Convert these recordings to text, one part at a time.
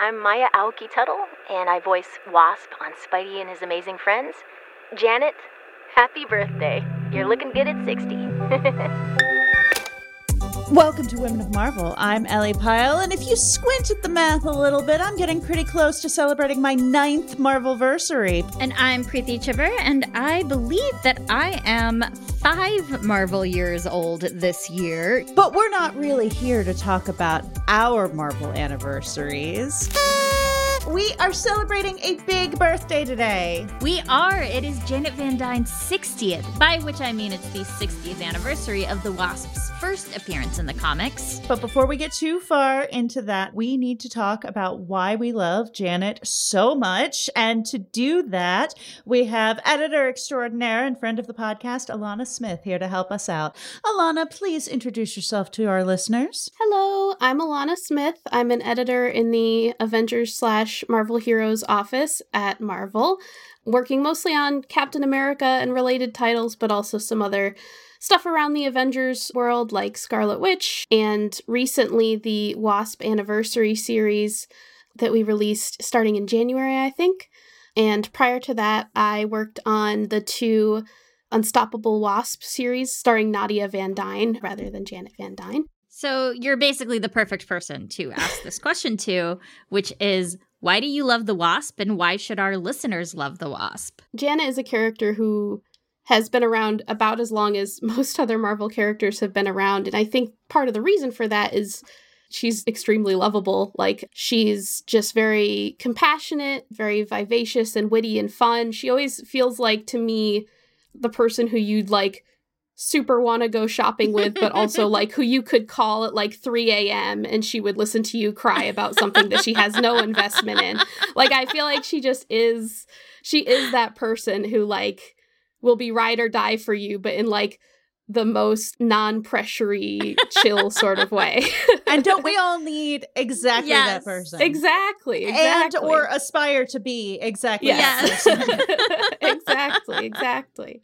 I'm Maya Aoki Tuttle, and I voice Wasp on Spidey and His Amazing Friends. Janet, happy birthday. You're looking good at 60. Welcome to Women of Marvel. I'm Ellie Pyle, and if you squint at the math a little bit, I'm getting pretty close to celebrating my ninth Marvelversary. And I'm Preeti Chhibber, and I believe that I am five Marvel years old this year. But we're not really here to talk about our Marvel anniversaries. We are celebrating a big birthday today. We are. It is Janet Van Dyne's 60th, by which I mean it's the 60th anniversary of the Wasp's first appearance in the comics. But before we get too far into that, we need to talk about why we love Janet so much. And to do that, we have editor extraordinaire and friend of the podcast, Alanna Smith, here to help us out. Alanna, please introduce yourself to our listeners. Hello, I'm Alanna Smith. I'm an editor in the Avengers slash Marvel Heroes office at Marvel, working mostly on Captain America and related titles, but also some other stuff around the Avengers world like Scarlet Witch, and recently the Wasp Anniversary series that we released starting in January, I think. And prior to that, I worked on the two Unstoppable Wasp series starring Nadia Van Dyne rather than Janet Van Dyne. So you're basically the perfect person to ask this question to, which is why do you love the Wasp and why should our listeners love the Wasp? Janet is a character who has been around about as long as most other Marvel characters have been around. And I think part of the reason for that is she's extremely lovable. Like, she's just very compassionate, very vivacious and witty and fun. She always feels like, to me, the person who you'd like super want to go shopping with, but also like who you could call at like 3 a.m. and she would listen to you cry about something that she has no investment in. Like, I feel like she just is, she is that person who like will be ride or die for you, but in like the most non-pressury chill sort of way. and don't we all need exactly Yes. that person? exactly, And or aspire to be exactly Yes. that person. exactly, exactly.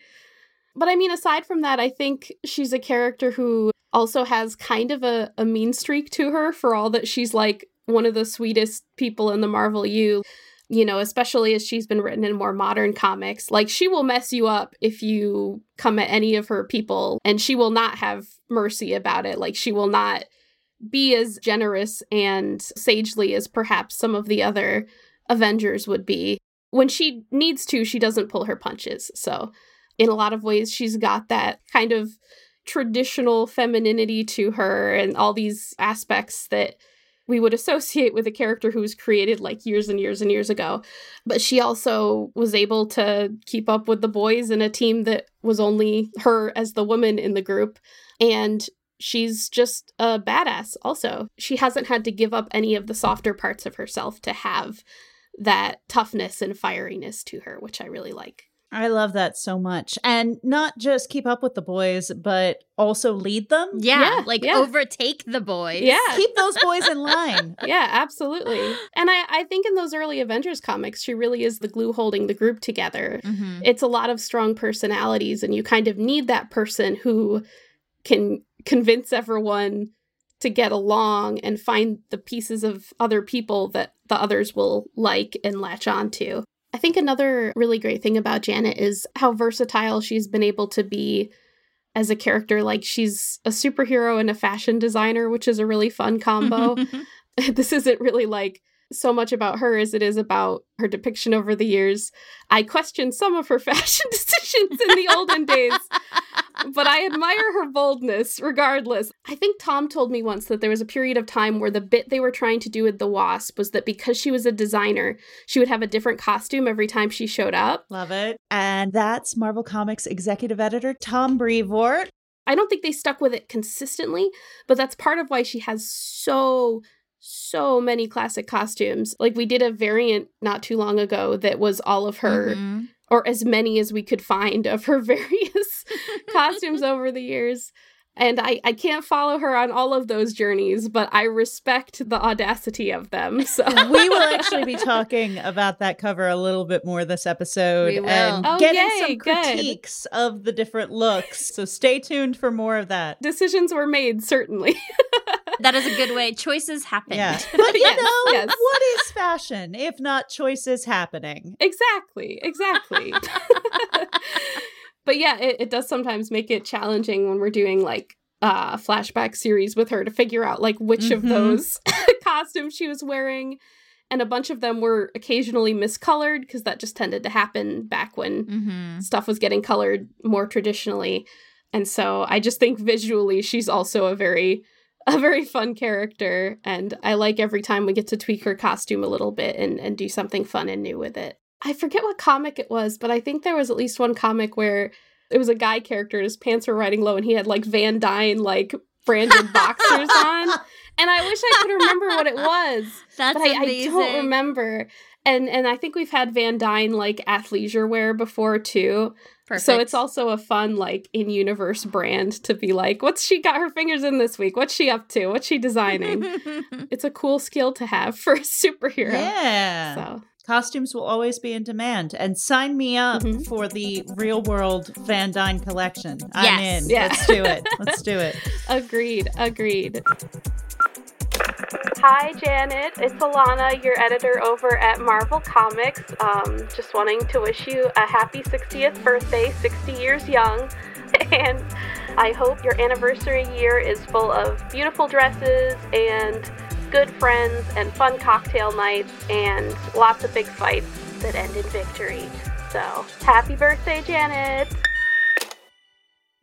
But I mean, aside from that, I think she's a character who also has kind of a, a mean streak to her for all that she's like one of the sweetest people in the Marvel U. You know, especially as she's been written in more modern comics. Like, she will mess you up if you come at any of her people, and she will not have mercy about it. Like, she will not be as generous and sagely as perhaps some of the other Avengers would be when she needs to, she doesn't pull her punches. So, in a lot of ways, she's got that kind of traditional femininity to her and all these aspects that we would associate with a character who was created like years and years and years ago. But she also was able to keep up with the boys in a team that was only her as the woman in the group. And she's just a badass also. She hasn't had to give up any of the softer parts of herself to have that toughness and fieriness to her, which I really like. I love that so much. And not just keep up with the boys, but also lead them. Yeah, Yeah, like yeah. overtake the boys. Yeah. Keep those boys in line. yeah, absolutely. And I, I think in those early Avengers comics, she really is the glue holding the group together. Mhm. It's a lot of strong personalities, and you kind of need that person who can convince everyone to get along and find the pieces of other people that the others will like and latch on to. I think another really great thing about Janet is how versatile she's been able to be as a character. Like, she's a superhero and a fashion designer, which is a really fun combo. this isn't really like so much about her as it is about her depiction over the years. I question some of her fashion decisions in the olden days, but I admire her boldness regardless. I think Tom told me once that there was a period of time where the bit they were trying to do with the Wasp was that because she was a designer, she would have a different costume every time she showed up. Love it. And that's Marvel Comics executive editor Tom Brevoort. I don't think they stuck with it consistently, but that's part of why she has so so many classic costumes. Like we did a variant not too long ago that was all of her Mhm. or as many as we could find of her various costumes over the years. And I, I can't follow her on all of those journeys, but I respect the audacity of them. So we will actually be talking about that cover a little bit more this episode and Oh, getting yay, some good. critiques of the different looks. So stay tuned for more of that. decisions were made, certainly. that is a good way. Choices happen. Yeah. But you Yes, know, yes. what is fashion if not choices happening? Exactly, exactly. But yeah, it, it does sometimes make it challenging when we're doing like uh flashback series with her to figure out like which of Mhm. those costumes she was wearing. And a bunch of them were occasionally miscolored because that just tended to happen back when hmm stuff was getting colored more traditionally. And so I just think visually she's also a very a very fun character and I like every time we get to tweak her costume a little bit and, and do something fun and new with it. I forget what comic it was, but I think there was at least one comic where it was a guy character, his pants were riding low and he had like Van Dyne like branded boxers on. And I wish I could remember what it was That's but I, I don't remember. And and I think we've had Van Dyne like athleisure wear before too. Perfect. So it's also a fun like in universe brand to be like, what's she got her fingers in this week? What's she up to? What's she designing? it's a cool skill to have for a superhero. Yeah. So Costumes will always be in demand. And sign me up Mhm. for the real world Van Dyne collection. I'm in. Yeah. Let's do it. Let's do it. agreed, agreed. Hi, Janet. It's Alanna, your editor over at Marvel Comics. Um, just wanting to wish you a happy 60th birthday, 60 years young. And I hope your anniversary year is full of beautiful dresses and good friends and fun cocktail nights and lots of big fights that end in victory. So, happy birthday, Janet!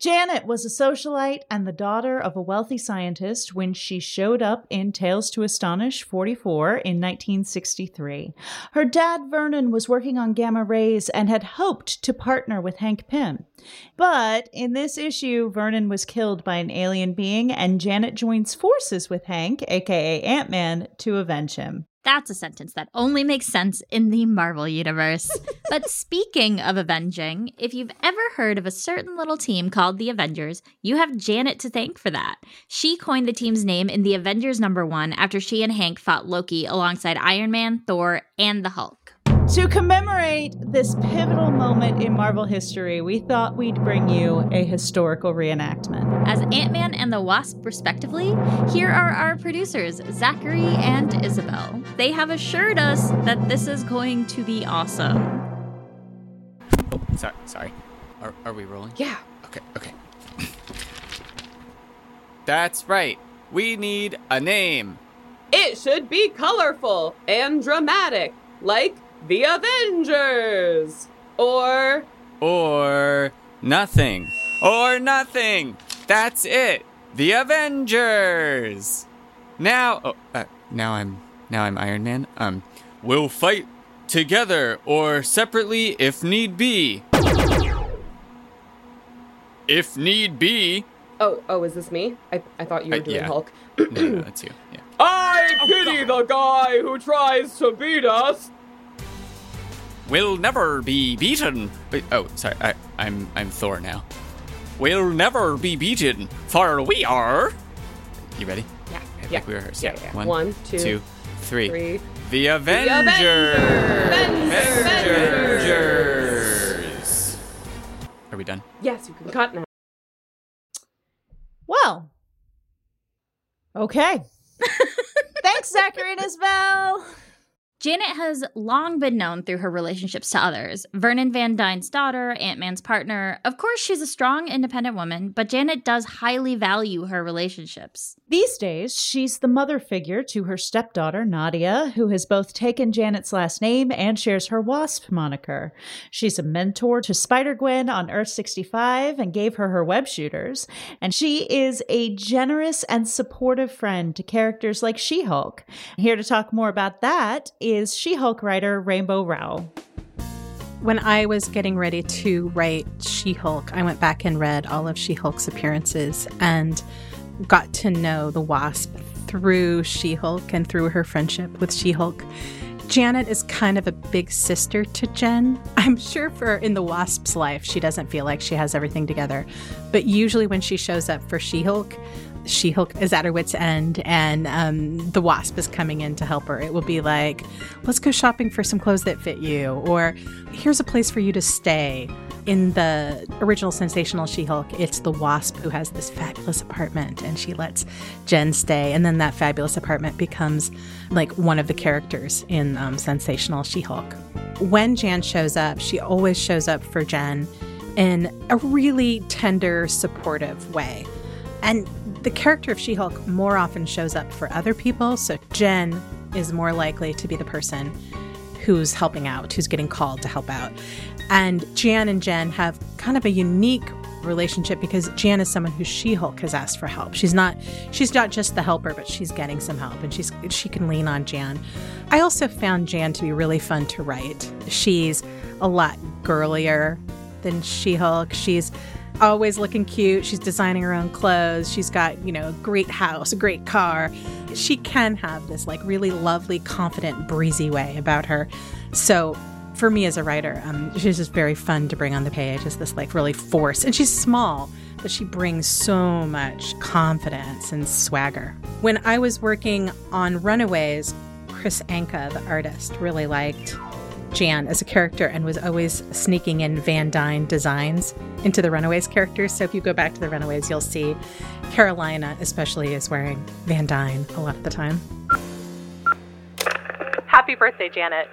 Janet was a socialite and the daughter of a wealthy scientist when she showed up in Tales to Astonish 44 in 1963. Her dad, Vernon, was working on gamma rays and had hoped to partner with Hank Pym. But in this issue, Vernon was killed by an alien being, and Janet joins forces with Hank, aka Ant Man, to avenge him. That's a sentence that only makes sense in the Marvel universe. but speaking of avenging, if you've ever heard of a certain little team called the Avengers, you have Janet to thank for that. She coined the team's name in the Avengers number one after she and Hank fought Loki alongside Iron Man, Thor, and the Hulk. To commemorate this pivotal moment in Marvel history, we thought we'd bring you a historical reenactment. As Ant Man and the Wasp, respectively, here are our producers, Zachary and Isabel. They have assured us that this is going to be awesome. Oh, sorry, sorry. Are, are we rolling? Yeah. Okay, okay. That's right. We need a name. It should be colorful and dramatic, like the Avengers. Or Or nothing. Or nothing. That's it. The Avengers. Now, oh, uh, now I'm now I'm Iron Man. Um, we'll fight together or separately if need be. If need be. oh, oh, is this me? I, I thought you were Uh, doing yeah. Hulk. No, no, that's you. Yeah. I pity the guy who tries to beat us. We'll never be beaten. Wait, oh, sorry. I, I'm I'm Thor now. We'll never be beaten, for we are. You ready? Yeah. Okay, Yeah. Like we rehearsed. Yeah, yeah. One, One, two, two, three. Three. The Avengers. Avengers. Avengers. Are we done? Yes, you can cut now. Well, okay. Thanks, Zachary and Isabel. Janet has long been known through her relationships to others. Vernon Van Dyne's daughter, Ant Man's partner. Of course, she's a strong, independent woman, but Janet does highly value her relationships. These days, she's the mother figure to her stepdaughter, Nadia, who has both taken Janet's last name and shares her Wasp moniker. She's a mentor to Spider Gwen on Earth 65 and gave her her web shooters. And she is a generous and supportive friend to characters like She Hulk. Here to talk more about that She Hulk writer Rainbow Rowell. When I was getting ready to write She Hulk, I went back and read all of She Hulk's appearances and got to know the Wasp through She Hulk and through her friendship with She Hulk. Janet is kind of a big sister to Jen. I'm sure for in the Wasp's life, she doesn't feel like she has everything together. But usually when she shows up for She Hulk, She Hulk is at her wits' end and um, the Wasp is coming in to help her. It will be like, let's go shopping for some clothes that fit you, or here's a place for you to stay. In the original Sensational She Hulk, it's the Wasp who has this fabulous apartment and she lets Jen stay. And then that fabulous apartment becomes like one of the characters in um, Sensational She Hulk. When Jan shows up, she always shows up for Jen in a really tender, supportive way. And the character of She Hulk more often shows up for other people. So Jen is more likely to be the person who's helping out, who's getting called to help out. And Jan and Jen have kind of a unique relationship because Jan is someone who She-Hulk has asked for help. She's not she's not just the helper, but she's getting some help and she's she can lean on Jan. I also found Jan to be really fun to write. She's a lot girlier than She-Hulk. She's always looking cute. She's designing her own clothes. She's got, you know, a great house, a great car. She can have this like really lovely, confident, breezy way about her. So for me as a writer, um, she's just very fun to bring on the page as this like really force. And she's small, but she brings so much confidence and swagger. When I was working on Runaways, Kris Anka, the artist, really liked Jan as a character and was always sneaking in Van Dyne designs into the Runaways characters. So if you go back to the Runaways, you'll see Carolina, especially, is wearing Van Dyne a lot of the time. Happy birthday, Janet.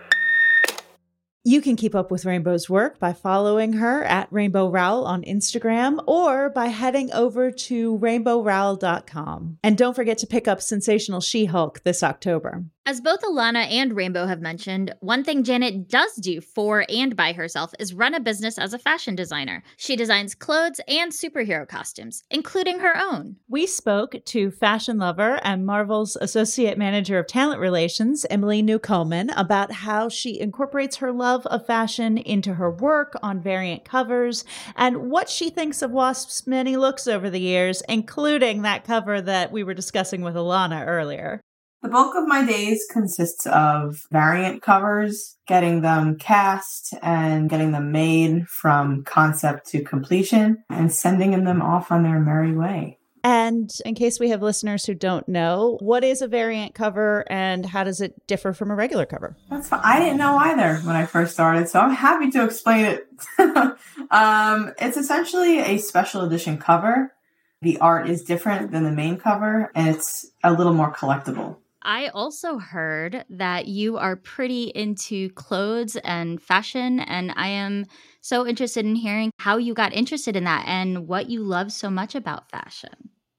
You can keep up with Rainbow's work by following her at Rainbow Rowell on Instagram or by heading over to rainbowrowell.com. And don't forget to pick up Sensational She Hulk this October. As both Alanna and Rainbow have mentioned, one thing Janet does do for and by herself is run a business as a fashion designer. She designs clothes and superhero costumes, including her own. We spoke to fashion lover and Marvel's Associate Manager of Talent Relations, Emily Newcomen, about how she incorporates her love of fashion into her work on variant covers and what she thinks of Wasp's many looks over the years, including that cover that we were discussing with Alanna earlier. The bulk of my days consists of variant covers, getting them cast and getting them made from concept to completion and sending them off on their merry way. And in case we have listeners who don't know, what is a variant cover and how does it differ from a regular cover? That's fine. I didn't know either when I first started, so I'm happy to explain it. um, it's essentially a special edition cover. The art is different than the main cover and it's a little more collectible. I also heard that you are pretty into clothes and fashion, and I am so interested in hearing how you got interested in that and what you love so much about fashion.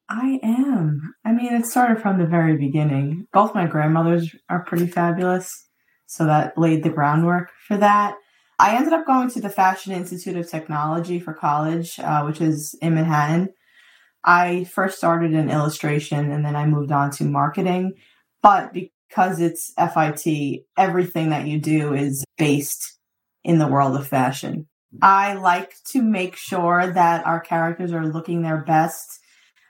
I am. I mean, it started from the very beginning. Both my grandmothers are pretty fabulous, so that laid the groundwork for that. I ended up going to the Fashion Institute of Technology for college, uh, which is in Manhattan. I first started in illustration and then I moved on to marketing. But because it's FIT, everything that you do is based in the world of fashion. I like to make sure that our characters are looking their best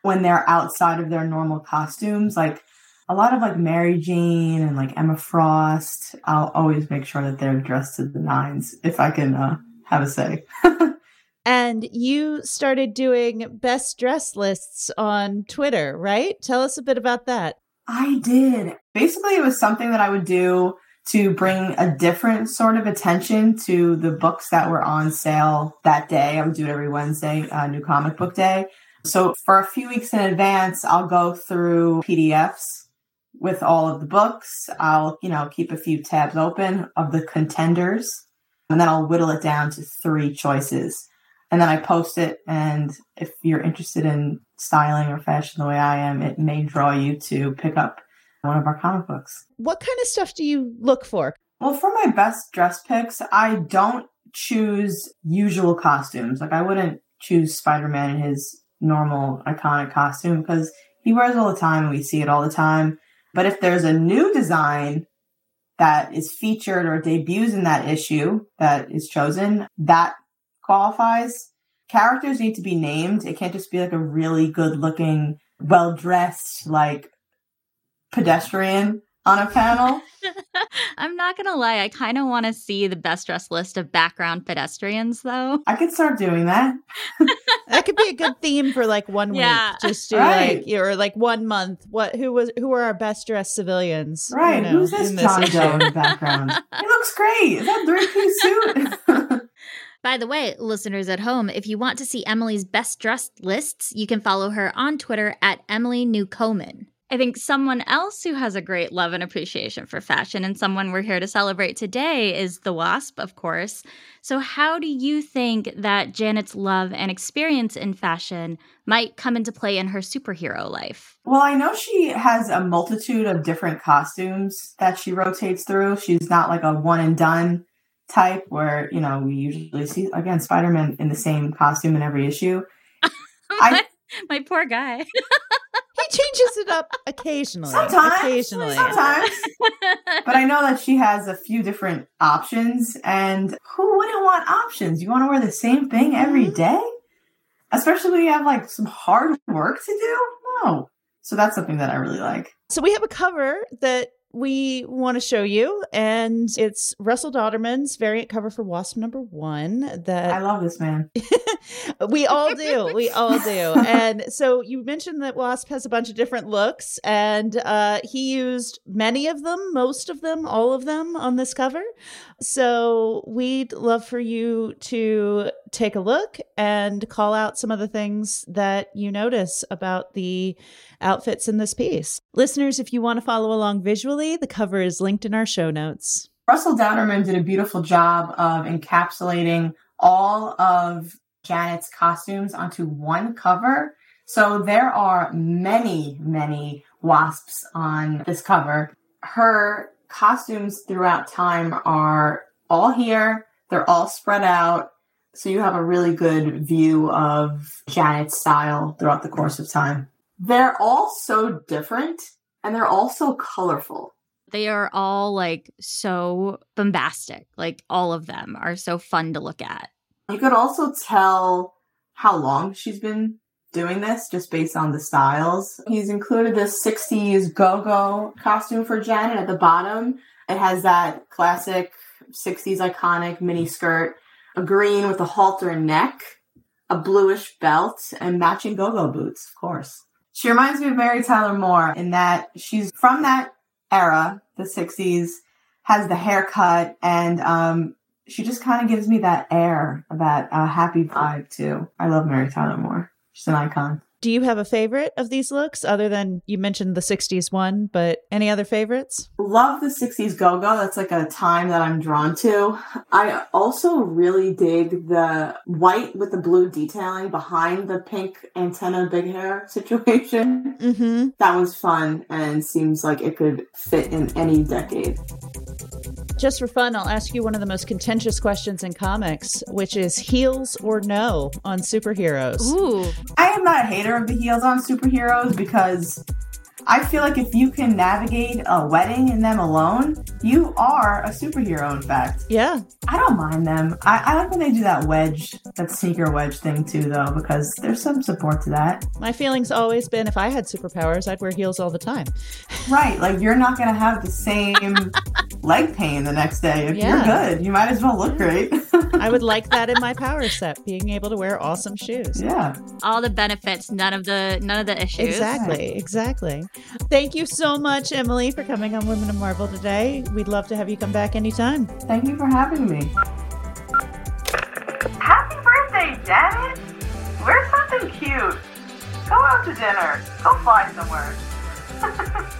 when they're outside of their normal costumes. Like a lot of like Mary Jane and like Emma Frost, I'll always make sure that they're dressed to the nines if I can uh, have a say. and you started doing best dress lists on Twitter, right? Tell us a bit about that. I did. Basically, it was something that I would do to bring a different sort of attention to the books that were on sale that day. I would do it every Wednesday, uh, New Comic Book Day. So for a few weeks in advance, I'll go through PDFs with all of the books. I'll, you know, keep a few tabs open of the contenders, and then I'll whittle it down to three choices and then I post it. And if you're interested in styling or fashion the way I am, it may draw you to pick up one of our comic books. What kind of stuff do you look for? Well, for my best dress picks, I don't choose usual costumes. Like I wouldn't choose Spider-Man in his normal iconic costume because he wears all the time and we see it all the time. But if there's a new design that is featured or debuts in that issue that is chosen, that qualifies. Characters need to be named. It can't just be like a really good looking, well dressed, like pedestrian on a panel. I'm not gonna lie, I kind of want to see the best dressed list of background pedestrians, though. I could start doing that. That could be a good theme for like one Yeah. week. Just do Right. like or like one month. What who was who are our best dressed civilians? you Right. know, Who's this John? Doe in the background? he looks great. Is that three piece suit? By the way, listeners at home, if you want to see Emily's best dressed lists, you can follow her on Twitter at Emily Newcomen. I think someone else who has a great love and appreciation for fashion and someone we're here to celebrate today is the Wasp, of course. So, how do you think that Janet's love and experience in fashion might come into play in her superhero life? well, I know she has a multitude of different costumes that she rotates through. She's not like a one and done type where, you know, we usually see again Spider Man in the same costume in every issue. I My poor guy. He changes it up occasionally. Sometimes. Occasionally. sometimes. But I know that she has a few different options, and who wouldn't want options? You want to wear the same thing every mm-hmm. day? Especially when you have like some hard work to do? No. So that's something that I really like. So we have a cover that we want to show you, and it's Russell Dauterman's variant cover for Wasp number one. That I love this man. we all do, we all do. And so you mentioned that Wasp has a bunch of different looks, and uh, he used many of them, most of them, all of them on this cover. So we'd love for you to take a look and call out some of the things that you notice about the outfits in this piece. Listeners, if you want to follow along visually, the cover is linked in our show notes. Russell Dauterman did a beautiful job of encapsulating all of Janet's costumes onto one cover. So there are many, many wasps on this cover. Her costumes throughout time are all here, they're all spread out. So you have a really good view of Janet's style throughout the course of time. They're all so different and they're all so colorful. They are all like so bombastic. Like all of them are so fun to look at. You could also tell how long she's been doing this just based on the styles. He's included this 60s go go costume for Jen, and at the bottom. It has that classic 60s iconic mini skirt, a green with a halter neck, a bluish belt, and matching go go boots, of course. She reminds me of Mary Tyler Moore in that she's from that era, the 60s, has the haircut, and um, she just kind of gives me that air, that uh, happy vibe too. I love Mary Tyler Moore. She's an icon. Do you have a favorite of these looks other than you mentioned the 60s one, but any other favorites? Love the 60s go go. That's like a time that I'm drawn to. I also really dig the white with the blue detailing behind the pink antenna big hair situation. Mm-hmm. That was fun and seems like it could fit in any decade. Just for fun, I'll ask you one of the most contentious questions in comics, which is heels or no on superheroes. Ooh. I am not a hater of the heels on superheroes because I feel like if you can navigate a wedding in them alone, you are a superhero, in fact. Yeah. I don't mind them. I, I like when they do that wedge, that sneaker wedge thing too, though, because there's some support to that. My feeling's always been if I had superpowers, I'd wear heels all the time. Right. Like, you're not going to have the same leg pain the next day. If Yeah. you're good, you might as well look great. I would like that in my power set, being able to wear awesome shoes. yeah. All the benefits, none of the none of the issues. Exactly, exactly. Thank you so much, Emily, for coming on Women of Marvel today. We'd love to have you come back anytime. Thank you for having me. Happy birthday, Janet! Wear something cute. Go out to dinner. Go fly somewhere.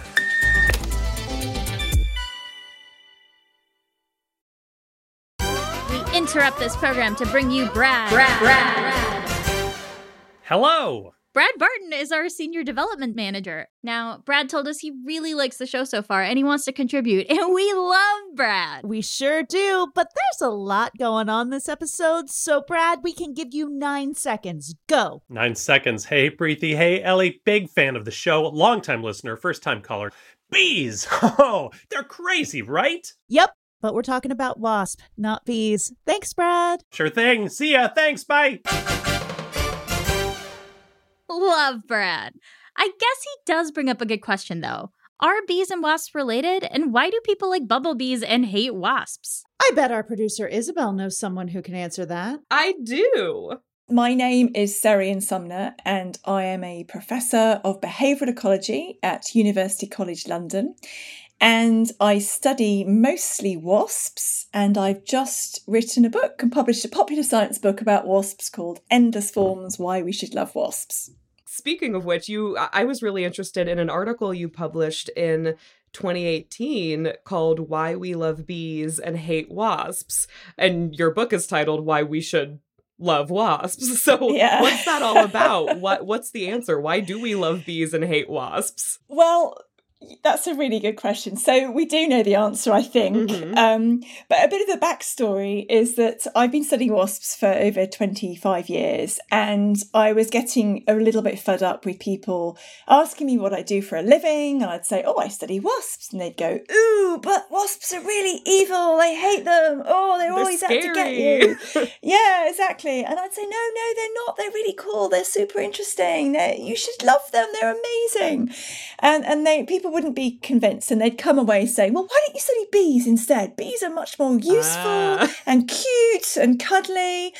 We interrupt this program to bring you Brad. Brad. Brad. Hello. Brad Barton is our senior development manager. Now, Brad told us he really likes the show so far and he wants to contribute, and we love Brad. We sure do, but there's a lot going on this episode. So, Brad, we can give you nine seconds. Go. Nine seconds. Hey, Preeti. Hey, Ellie. Big fan of the show. Longtime listener, first time caller. Bees. Oh, they're crazy, right? Yep, but we're talking about Wasp, not bees. Thanks, Brad. Sure thing. See ya. Thanks. Bye. Love Brad. I guess he does bring up a good question, though. Are bees and wasps related? And why do people like bumblebees and hate wasps? I bet our producer Isabel knows someone who can answer that. I do. My name is Seirian Sumner, and I am a professor of behavioural ecology at University College London. And I study mostly wasps, and I've just written a book and published a popular science book about wasps called Endless Forms Why We Should Love Wasps. Speaking of which, you I was really interested in an article you published in 2018 called Why We Love Bees and Hate Wasps. And your book is titled Why We Should Love Wasps. So Yeah. what's that all about? what what's the answer? Why do we love bees and hate wasps? Well, that's a really good question. So we do know the answer, I think. Mhm. Um, but a bit of the backstory is that I've been studying wasps for over 25 years, and I was getting a little bit fed up with people asking me what I do for a living. And I'd say, Oh, I study wasps. And they'd go, Ooh, but wasps are really evil. I hate them. Oh, they're, They're always out to get you. yeah, exactly. And I'd say, No, no, they're not. They're really cool. They're super interesting. They're, you should love them. They're amazing and and they people wouldn't be convinced and they'd come away saying well why don't you study bees instead bees are much more useful Ah. and cute and cuddly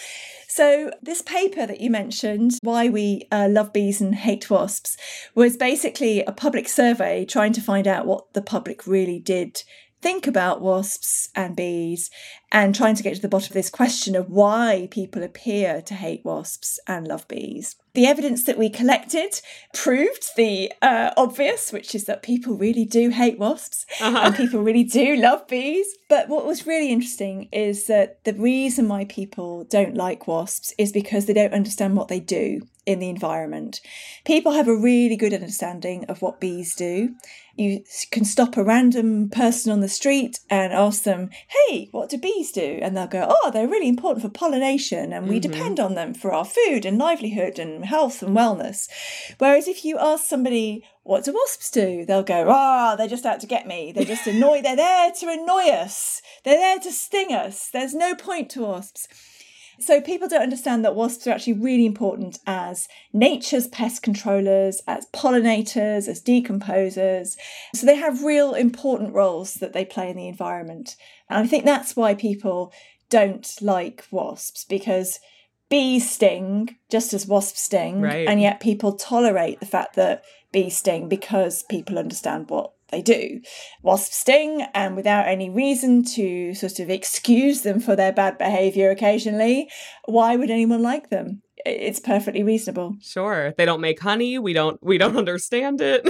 so this paper that you mentioned why we uh, love bees and hate wasps was basically a public survey trying to find out what the public really did think about wasps and bees and trying to get to the bottom of this question of why people appear to hate wasps and love bees. The evidence that we collected proved the uh, obvious, which is that people really do hate wasps and people really do love bees. But what was really interesting is that the reason why people don't like wasps is because they don't understand what they do in the environment. People have a really good understanding of what bees do. You can stop a random person on the street and ask them, Hey, what do bees do? And they'll go, Oh, they're really important for pollination and we Mhm. depend on them for our food and livelihood and health and wellness. Whereas if you ask somebody, What do wasps do? They'll go, Ah, they're just out to get me. They're just annoy. They're there to annoy us. They're there to sting us. There's no point to wasps. So people don't understand that wasps are actually really important as nature's pest controllers, as pollinators, as decomposers. So they have real important roles that they play in the environment. And I think that's why people don't like wasps because bees sting just as wasps sting, Right. and yet people tolerate the fact that bees sting because people understand what they do. Wasps sting, and without any reason to sort of excuse them for their bad behaviour occasionally, why would anyone like them? It's perfectly reasonable. Sure. They don't make honey. We don't we don't understand it.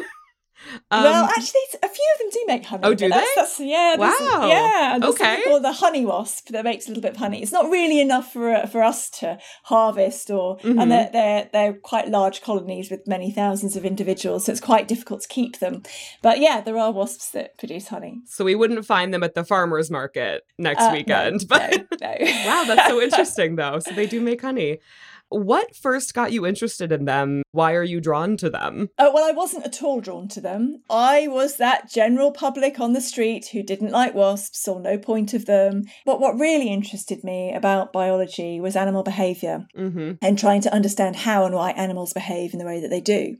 Um, well, actually, a few of them do make honey. Oh, do that's, they? That's, yeah. Wow. Yeah. There's Okay. something called the honey wasp that makes a little bit of honey. It's not really enough for for us to harvest, or Mhm. and they're, they're they're quite large colonies with many thousands of individuals, so it's quite difficult to keep them. But yeah, there are wasps that produce honey. so we wouldn't find them at the farmers market next Uh, no, weekend. but no, no. wow, that's so interesting though. So they do make honey. What first got you interested in them? Why are you drawn to them? Oh, well, I wasn't at all drawn to them. I was that general public on the street who didn't like wasps, saw no point of them. But what really interested me about biology was animal behaviour Mm-hmm. and trying to understand how and why animals behave in the way that they do.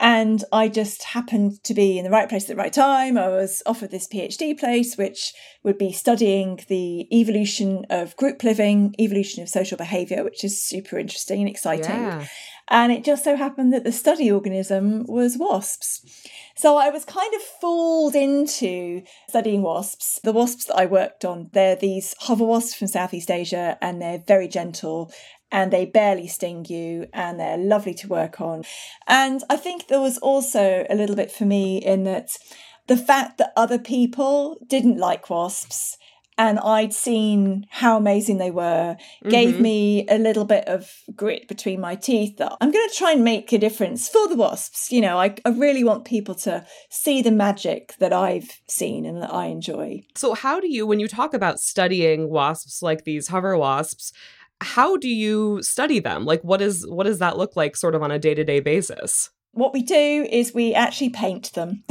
And I just happened to be in the right place at the right time. I was offered this PhD place, which would be studying the evolution of group living, evolution of social behaviour, which is super interesting and exciting. Yeah. And it just so happened that the study organism was wasps. So I was kind of fooled into studying wasps. The wasps that I worked on, they're these hover wasps from Southeast Asia, and they're very gentle and they barely sting you and they're lovely to work on. And I think there was also a little bit for me in that the fact that other people didn't like wasps and I'd seen how amazing they were gave Mhm. me a little bit of grit between my teeth that I'm going to try and make a difference for the wasps. You know, I, I really want people to see the magic that I've seen and that I enjoy. So how do you when you talk about studying wasps like these hover wasps, how do you study them? Like what is what does that look like sort of on a day-to-day basis? What we do is we actually paint them.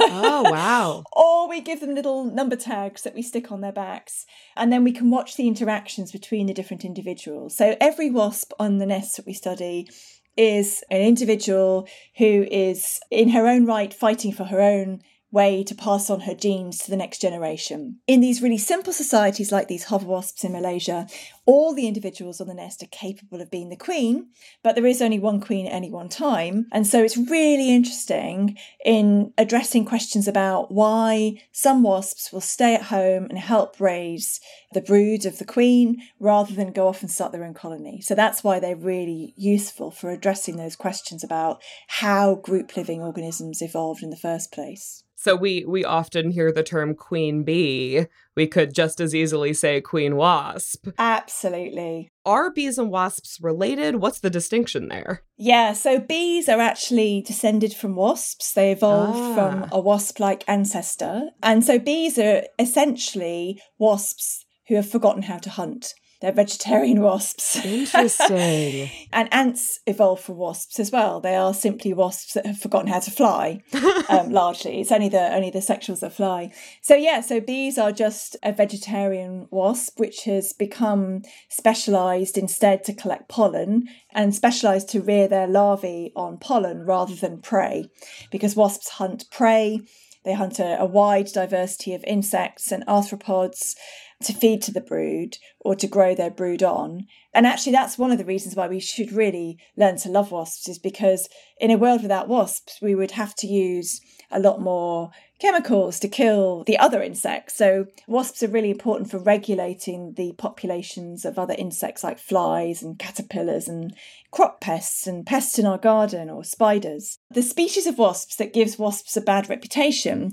Oh, wow. or we give them little number tags that we stick on their backs, and then we can watch the interactions between the different individuals. So every wasp on the nest that we study is an individual who is in her own right fighting for her own way to pass on her genes to the next generation. In these really simple societies like these hover wasps in Malaysia, all the individuals on the nest are capable of being the queen, but there is only one queen at any one time. And so it's really interesting in addressing questions about why some wasps will stay at home and help raise the brood of the queen rather than go off and start their own colony. So that's why they're really useful for addressing those questions about how group living organisms evolved in the first place. So we we often hear the term queen bee. We could just as easily say queen wasp. Absolutely. Are bees and wasps related? What's the distinction there? Yeah, so bees are actually descended from wasps. They evolved Ah. from a wasp like ancestor. And so bees are essentially wasps who have forgotten how to hunt. They're vegetarian wasps. Interesting. and ants evolved from wasps as well. They are simply wasps that have forgotten how to fly. Um, largely, it's only the only the sexuals that fly. So yeah, so bees are just a vegetarian wasp which has become specialised instead to collect pollen and specialised to rear their larvae on pollen rather than prey, because wasps hunt prey. They hunt a, a wide diversity of insects and arthropods to feed to the brood or to grow their brood on. And actually, that's one of the reasons why we should really learn to love wasps, is because in a world without wasps, we would have to use a lot more chemicals to kill the other insects. So, wasps are really important for regulating the populations of other insects like flies and caterpillars and crop pests and pests in our garden or spiders. The species of wasps that gives wasps a bad reputation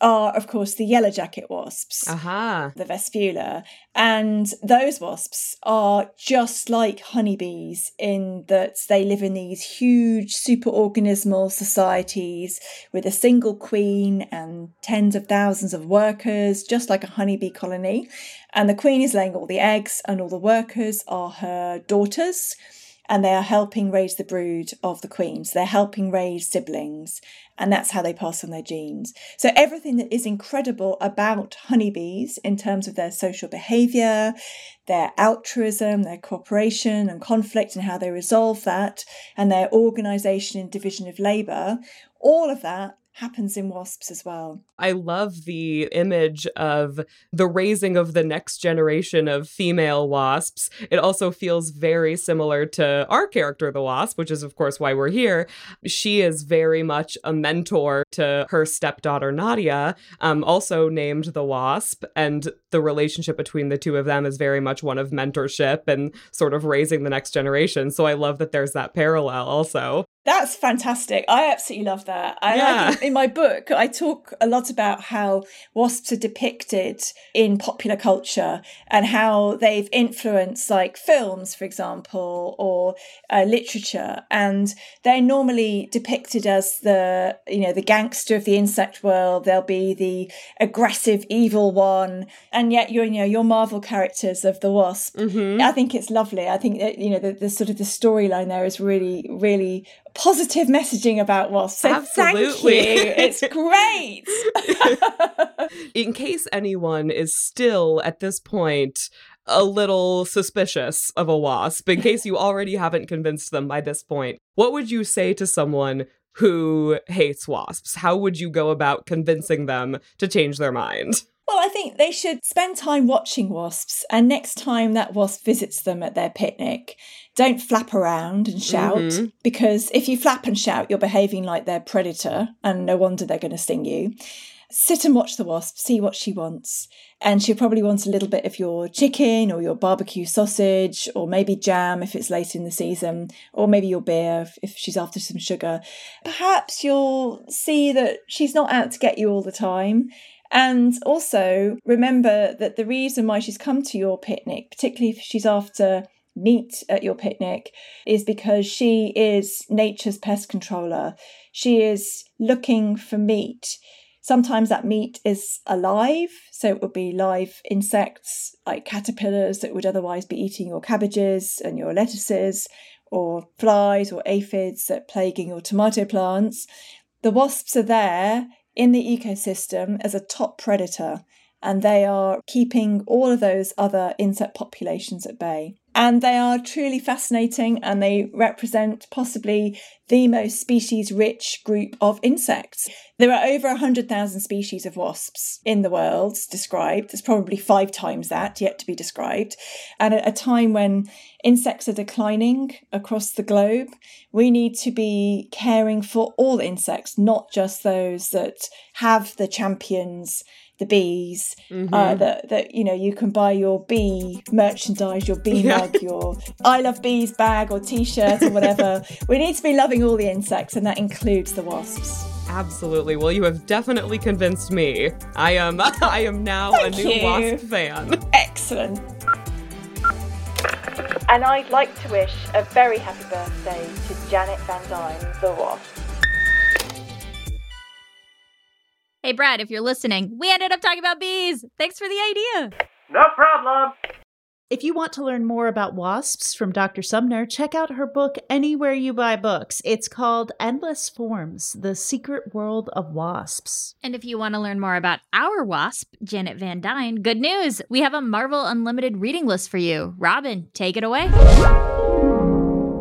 are, of course, the yellow jacket wasps Aha. the Vespula. And those wasps are just like honeybees in that they live in these huge superorganismal societies with a single queen and tens of thousands of workers, just like a honeybee colony. And the queen is laying all the eggs, and all the workers are her daughters. And they are helping raise the brood of the queens. They're helping raise siblings and that's how they pass on their genes. So everything that is incredible about honeybees in terms of their social behavior, their altruism, their cooperation and conflict and how they resolve that, and their organization and division of labor, all of that happens in wasps as well. I love the image of the raising of the next generation of female wasps. It also feels very similar to our character, the wasp, which is, of course, why we're here. She is very much a mentor to her stepdaughter, Nadia, um, also named the wasp. And the relationship between the two of them is very much one of mentorship and sort of raising the next generation. So I love that there's that parallel also. That's fantastic. I absolutely love that. I, Yeah. In my book, I talk a lot about how wasps are depicted in popular culture and how they've influenced, like films, for example, or uh, literature. And they're normally depicted as the, you know, the gangster of the insect world. They'll be the aggressive, evil one. And yet, you're, you know, your Marvel characters of the wasp. Mm-hmm. I think it's lovely. I think that you know the, the sort of the storyline there is really, really positive messaging about wasps. So Absolutely. It's great. In case anyone is still at this point a little suspicious of a wasp, in case you already haven't convinced them by this point, what would you say to someone who hates wasps? How would you go about convincing them to change their mind? Well, I think they should spend time watching wasps, and next time that wasp visits them at their picnic, don't flap around and shout, Mhm. because if you flap and shout, you're behaving like their predator, and no wonder they're going to sting you. Sit and watch the wasp, see what she wants. And she'll probably want a little bit of your chicken or your barbecue sausage, or maybe jam if it's late in the season, or maybe your beer if, she's after some sugar. Perhaps you'll see that she's not out to get you all the time. And also remember that the reason why she's come to your picnic, particularly if she's after meat at your picnic, is because she is nature's pest controller. She is looking for meat. Sometimes that meat is alive, so it would be live insects like caterpillars that would otherwise be eating your cabbages and your lettuces, or flies or aphids that plaguing your tomato plants. The wasps are there in the ecosystem as a top predator, and they are keeping all of those other insect populations at bay. And they are truly fascinating and they represent possibly the most species rich group of insects. There are over 100,000 species of wasps in the world described. There's probably five times that yet to be described. And at a time when insects are declining across the globe, we need to be caring for all insects, not just those that have the champions the bees mm-hmm. uh, that that you know you can buy your bee merchandise your bee yeah. mug your i love bees bag or t-shirt or whatever we need to be loving all the insects and that includes the wasps absolutely well you have definitely convinced me i am i am now Thank a new you. wasp fan excellent and I'd like to wish a very happy birthday to Janet Van Dyne, the Wasp. Hey, Brad, if you're listening, we ended up talking about bees. Thanks for the idea. No problem. If you want to learn more about wasps from Dr. Sumner, check out her book anywhere you buy books. It's called Endless Forms The Secret World of Wasps. And if you want to learn more about our wasp, Janet Van Dyne, good news. We have a Marvel Unlimited reading list for you. Robin, take it away.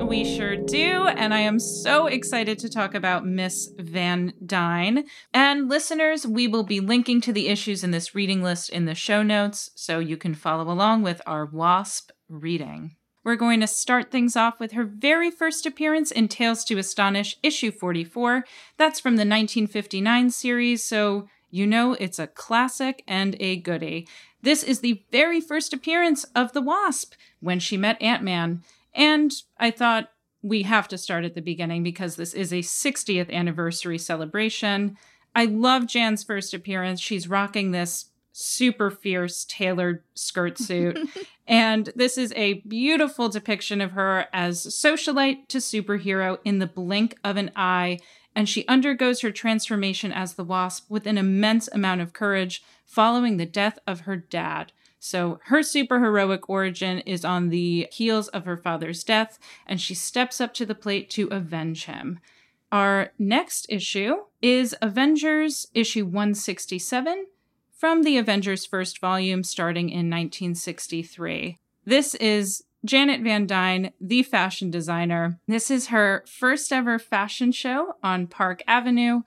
We sure do. And I am so excited to talk about Miss Van Dyne. And listeners, we will be linking to the issues in this reading list in the show notes so you can follow along with our WASP reading. We're going to start things off with her very first appearance in Tales to Astonish, issue 44. That's from the 1959 series, so you know it's a classic and a goody. This is the very first appearance of the Wasp when she met Ant Man. And I thought we have to start at the beginning because this is a 60th anniversary celebration. I love Jan's first appearance. She's rocking this super fierce tailored skirt suit. and this is a beautiful depiction of her as socialite to superhero in the blink of an eye. And she undergoes her transformation as the Wasp with an immense amount of courage following the death of her dad. So her superheroic origin is on the heels of her father's death, and she steps up to the plate to avenge him. Our next issue is Avengers issue 167 from the Avengers first volume starting in 1963. This is Janet Van Dyne, the fashion designer. This is her first ever fashion show on Park Avenue,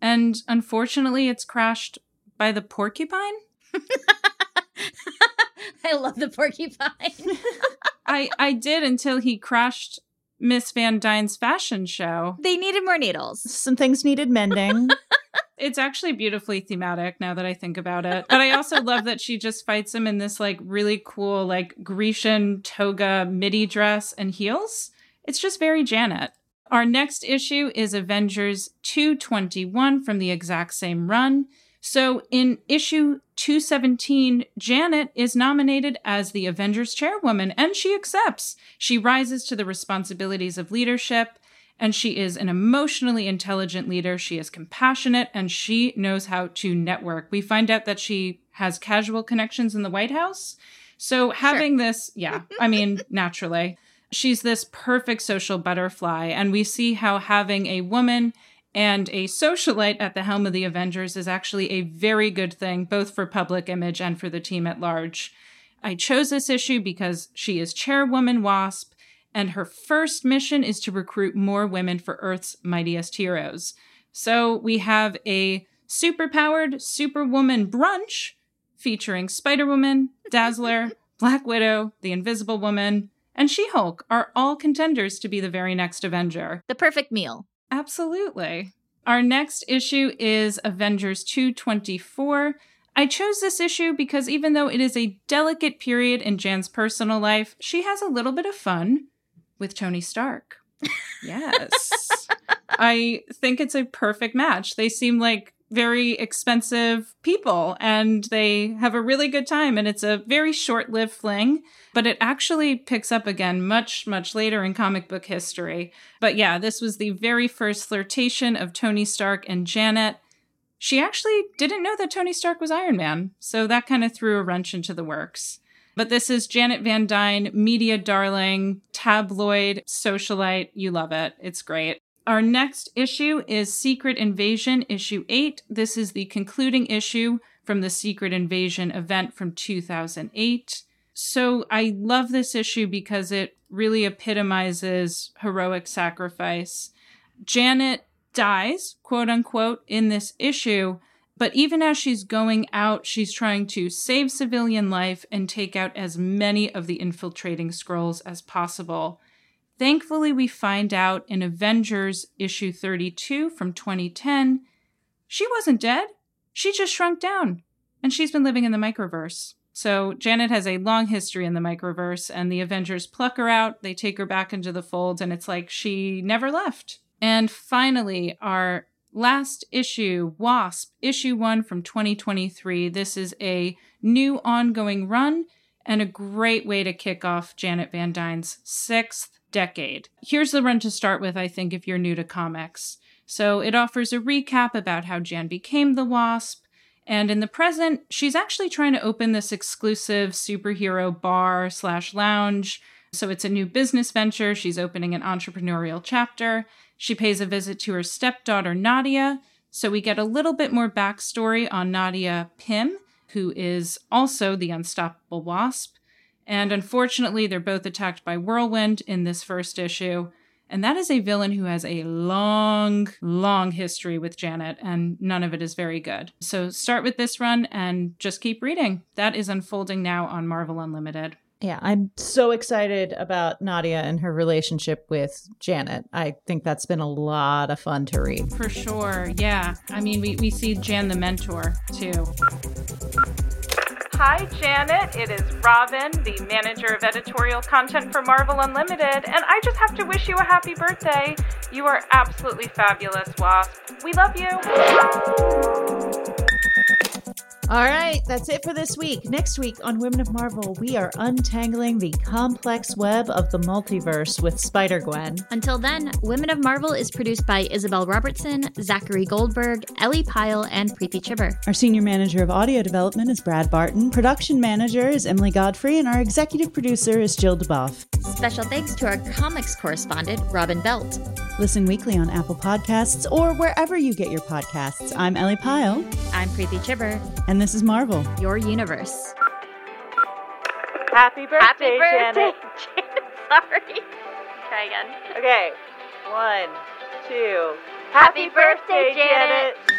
and unfortunately, it's crashed by the porcupine. I love the porcupine. I I did until he crashed Miss Van Dyne's fashion show. They needed more needles. Some things needed mending. it's actually beautifully thematic now that I think about it. But I also love that she just fights him in this like really cool like Grecian toga midi dress and heels. It's just very Janet. Our next issue is Avengers 221 from the exact same run. So in issue 217, Janet is nominated as the Avengers chairwoman and she accepts. She rises to the responsibilities of leadership and she is an emotionally intelligent leader. She is compassionate and she knows how to network. We find out that she has casual connections in the White House. So having sure. this, yeah, I mean, naturally, she's this perfect social butterfly. And we see how having a woman and a socialite at the helm of the Avengers is actually a very good thing, both for public image and for the team at large. I chose this issue because she is Chairwoman Wasp, and her first mission is to recruit more women for Earth's mightiest heroes. So we have a superpowered Superwoman brunch featuring Spider Woman, Dazzler, Black Widow, the Invisible Woman, and She Hulk are all contenders to be the very next Avenger. The perfect meal. Absolutely. Our next issue is Avengers 224. I chose this issue because even though it is a delicate period in Jan's personal life, she has a little bit of fun with Tony Stark. Yes. I think it's a perfect match. They seem like very expensive people and they have a really good time and it's a very short-lived fling but it actually picks up again much much later in comic book history but yeah this was the very first flirtation of tony stark and janet she actually didn't know that tony stark was iron man so that kind of threw a wrench into the works but this is Janet Van Dyne, media darling, tabloid, socialite. You love it. It's great. Our next issue is Secret Invasion, issue 8. This is the concluding issue from the Secret Invasion event from 2008. So I love this issue because it really epitomizes heroic sacrifice. Janet dies, quote unquote, in this issue. But even as she's going out, she's trying to save civilian life and take out as many of the infiltrating Skrulls as possible. Thankfully, we find out in Avengers issue 32 from 2010 she wasn't dead. She just shrunk down. And she's been living in the microverse. So Janet has a long history in the microverse, and the Avengers pluck her out, they take her back into the fold, and it's like she never left. And finally, our last issue, Wasp, issue one from 2023. This is a new ongoing run and a great way to kick off Janet Van Dyne's sixth decade. Here's the run to start with, I think, if you're new to comics. So it offers a recap about how Jan became the Wasp, and in the present, she's actually trying to open this exclusive superhero bar slash lounge. So it's a new business venture. She's opening an entrepreneurial chapter. She pays a visit to her stepdaughter, Nadia. So we get a little bit more backstory on Nadia Pym, who is also the unstoppable wasp. And unfortunately, they're both attacked by Whirlwind in this first issue. And that is a villain who has a long, long history with Janet, and none of it is very good. So start with this run and just keep reading. That is unfolding now on Marvel Unlimited. Yeah, I'm so excited about Nadia and her relationship with Janet. I think that's been a lot of fun to read. For sure. Yeah. I mean, we, we see Jan the mentor too. Hi, Janet. It is Robin, the manager of editorial content for Marvel Unlimited, and I just have to wish you a happy birthday. You are absolutely fabulous, Wasp. We love you. All right, that's it for this week. Next week on Women of Marvel, we are untangling the complex web of the multiverse with Spider Gwen. Until then, Women of Marvel is produced by Isabel Robertson, Zachary Goldberg, Ellie Pyle, and Preeti Chhibber. Our senior manager of audio development is Brad Barton, production manager is Emily Godfrey, and our executive producer is Jill DeBoff. Special thanks to our comics correspondent, Robin Belt. Listen weekly on Apple Podcasts or wherever you get your podcasts. I'm Ellie Pyle. I'm Preeti Chhibber. And this is Marvel. Your universe. Happy birthday, Happy birthday, Janet. Janet. Sorry. Try again. Okay, one, two. Happy birthday, Janet.